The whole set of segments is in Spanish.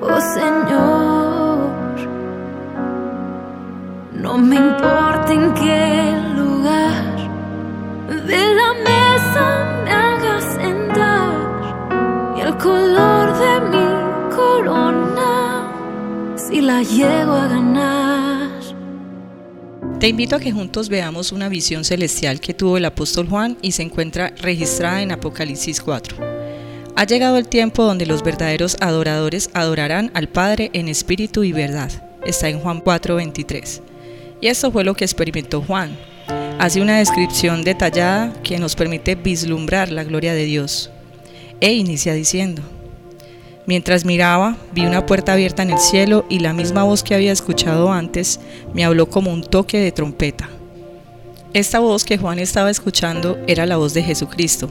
oh Señor. No me importa en qué lugar de la mesa me hagas sentar y el color de mi corona si la llego a ganar. Te invito a que juntos veamos una visión celestial que tuvo el apóstol Juan y se encuentra registrada en Apocalipsis 4. Ha llegado el tiempo donde los verdaderos adoradores adorarán al Padre en espíritu y verdad. Está en Juan 4:23. Y esto fue lo que experimentó Juan. Hace una descripción detallada que nos permite vislumbrar la gloria de Dios. E inicia diciendo, Mientras miraba, vi una puerta abierta en el cielo y la misma voz que había escuchado antes me habló como un toque de trompeta. Esta voz que Juan estaba escuchando era la voz de Jesucristo.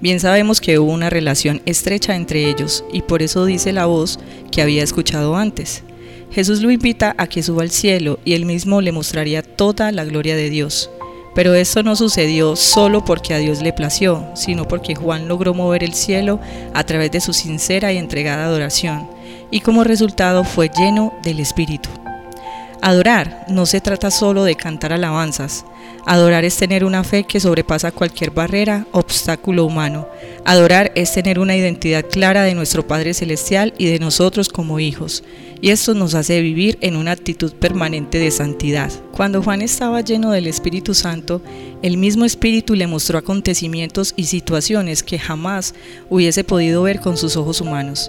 Bien sabemos que hubo una relación estrecha entre ellos y por eso dice la voz que había escuchado antes. Jesús lo invita a que suba al cielo y él mismo le mostraría toda la gloria de Dios. Pero esto no sucedió solo porque a Dios le plació, sino porque Juan logró mover el cielo a través de su sincera y entregada adoración, y como resultado fue lleno del Espíritu. Adorar no se trata solo de cantar alabanzas, Adorar es tener una fe que sobrepasa cualquier barrera, obstáculo humano. Adorar es tener una identidad clara de nuestro Padre Celestial y de nosotros como hijos. Y esto nos hace vivir en una actitud permanente de santidad. Cuando Juan estaba lleno del Espíritu Santo, el mismo Espíritu le mostró acontecimientos y situaciones que jamás hubiese podido ver con sus ojos humanos.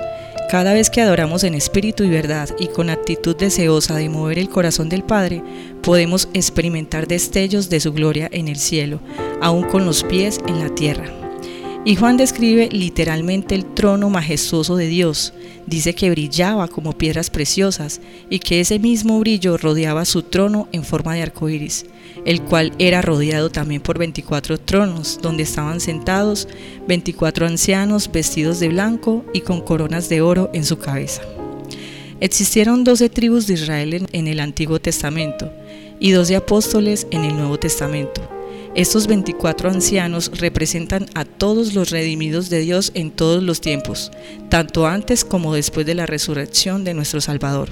Cada vez que adoramos en espíritu y verdad y con actitud deseosa de mover el corazón del Padre, podemos experimentar destellos de su gloria en el cielo, aún con los pies en la tierra. Y Juan describe literalmente el trono majestuoso de Dios. Dice que brillaba como piedras preciosas y que ese mismo brillo rodeaba su trono en forma de arco iris el cual era rodeado también por 24 tronos, donde estaban sentados 24 ancianos vestidos de blanco y con coronas de oro en su cabeza. Existieron 12 tribus de Israel en el Antiguo Testamento y 12 apóstoles en el Nuevo Testamento. Estos 24 ancianos representan a todos los redimidos de Dios en todos los tiempos, tanto antes como después de la resurrección de nuestro Salvador.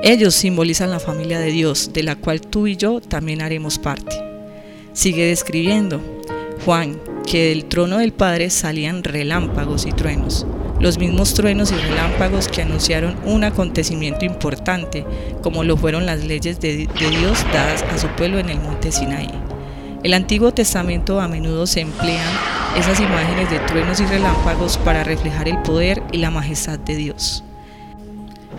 Ellos simbolizan la familia de Dios, de la cual tú y yo también haremos parte. Sigue describiendo Juan que del trono del Padre salían relámpagos y truenos, los mismos truenos y relámpagos que anunciaron un acontecimiento importante, como lo fueron las leyes de, de Dios dadas a su pueblo en el monte Sinaí. El Antiguo Testamento a menudo se emplean esas imágenes de truenos y relámpagos para reflejar el poder y la majestad de Dios.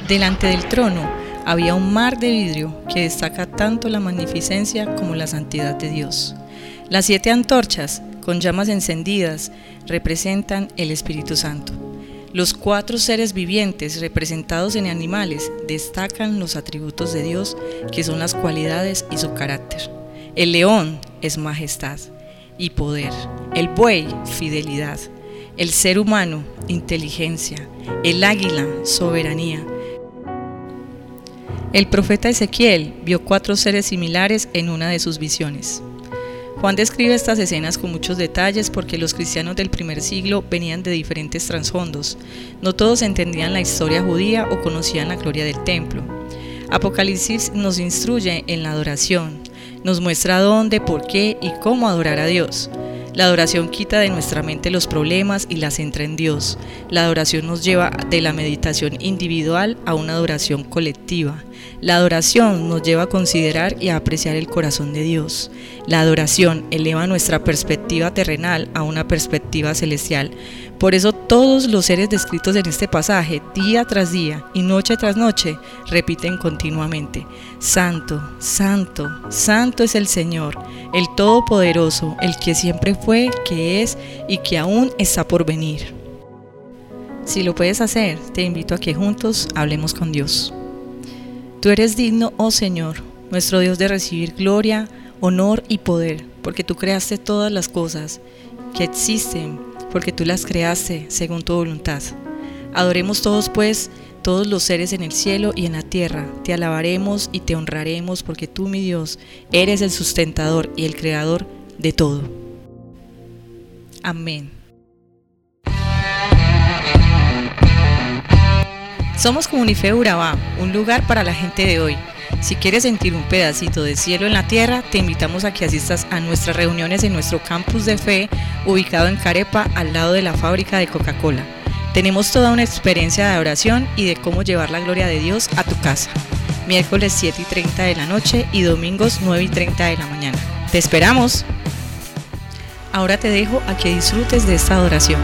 Delante del trono había un mar de vidrio que destaca tanto la magnificencia como la santidad de Dios. Las siete antorchas, con llamas encendidas, representan el Espíritu Santo. Los cuatro seres vivientes representados en animales destacan los atributos de Dios, que son las cualidades y su carácter. El león es majestad y poder, el buey fidelidad, el ser humano inteligencia, el águila soberanía, el profeta Ezequiel vio cuatro seres similares en una de sus visiones. Juan describe estas escenas con muchos detalles porque los cristianos del primer siglo venían de diferentes trasfondos. No todos entendían la historia judía o conocían la gloria del templo. Apocalipsis nos instruye en la adoración, nos muestra dónde, por qué y cómo adorar a Dios. La adoración quita de nuestra mente los problemas y la centra en Dios. La adoración nos lleva de la meditación individual a una adoración colectiva. La adoración nos lleva a considerar y a apreciar el corazón de Dios. La adoración eleva nuestra perspectiva terrenal a una perspectiva celestial. Por eso todos los seres descritos en este pasaje, día tras día y noche tras noche, repiten continuamente, Santo, Santo, Santo es el Señor, el Todopoderoso, el que siempre fue, que es y que aún está por venir. Si lo puedes hacer, te invito a que juntos hablemos con Dios. Tú eres digno, oh Señor, nuestro Dios, de recibir gloria, honor y poder, porque tú creaste todas las cosas que existen porque tú las creaste según tu voluntad. Adoremos todos pues, todos los seres en el cielo y en la tierra, te alabaremos y te honraremos porque tú, mi Dios, eres el sustentador y el creador de todo. Amén. Somos Comunife Urabá, un lugar para la gente de hoy si quieres sentir un pedacito de cielo en la tierra, te invitamos a que asistas a nuestras reuniones en nuestro campus de fe ubicado en Carepa al lado de la fábrica de Coca-Cola. Tenemos toda una experiencia de oración y de cómo llevar la gloria de Dios a tu casa. Miércoles 7 y 30 de la noche y domingos 9 y 30 de la mañana. ¡Te esperamos! Ahora te dejo a que disfrutes de esta adoración.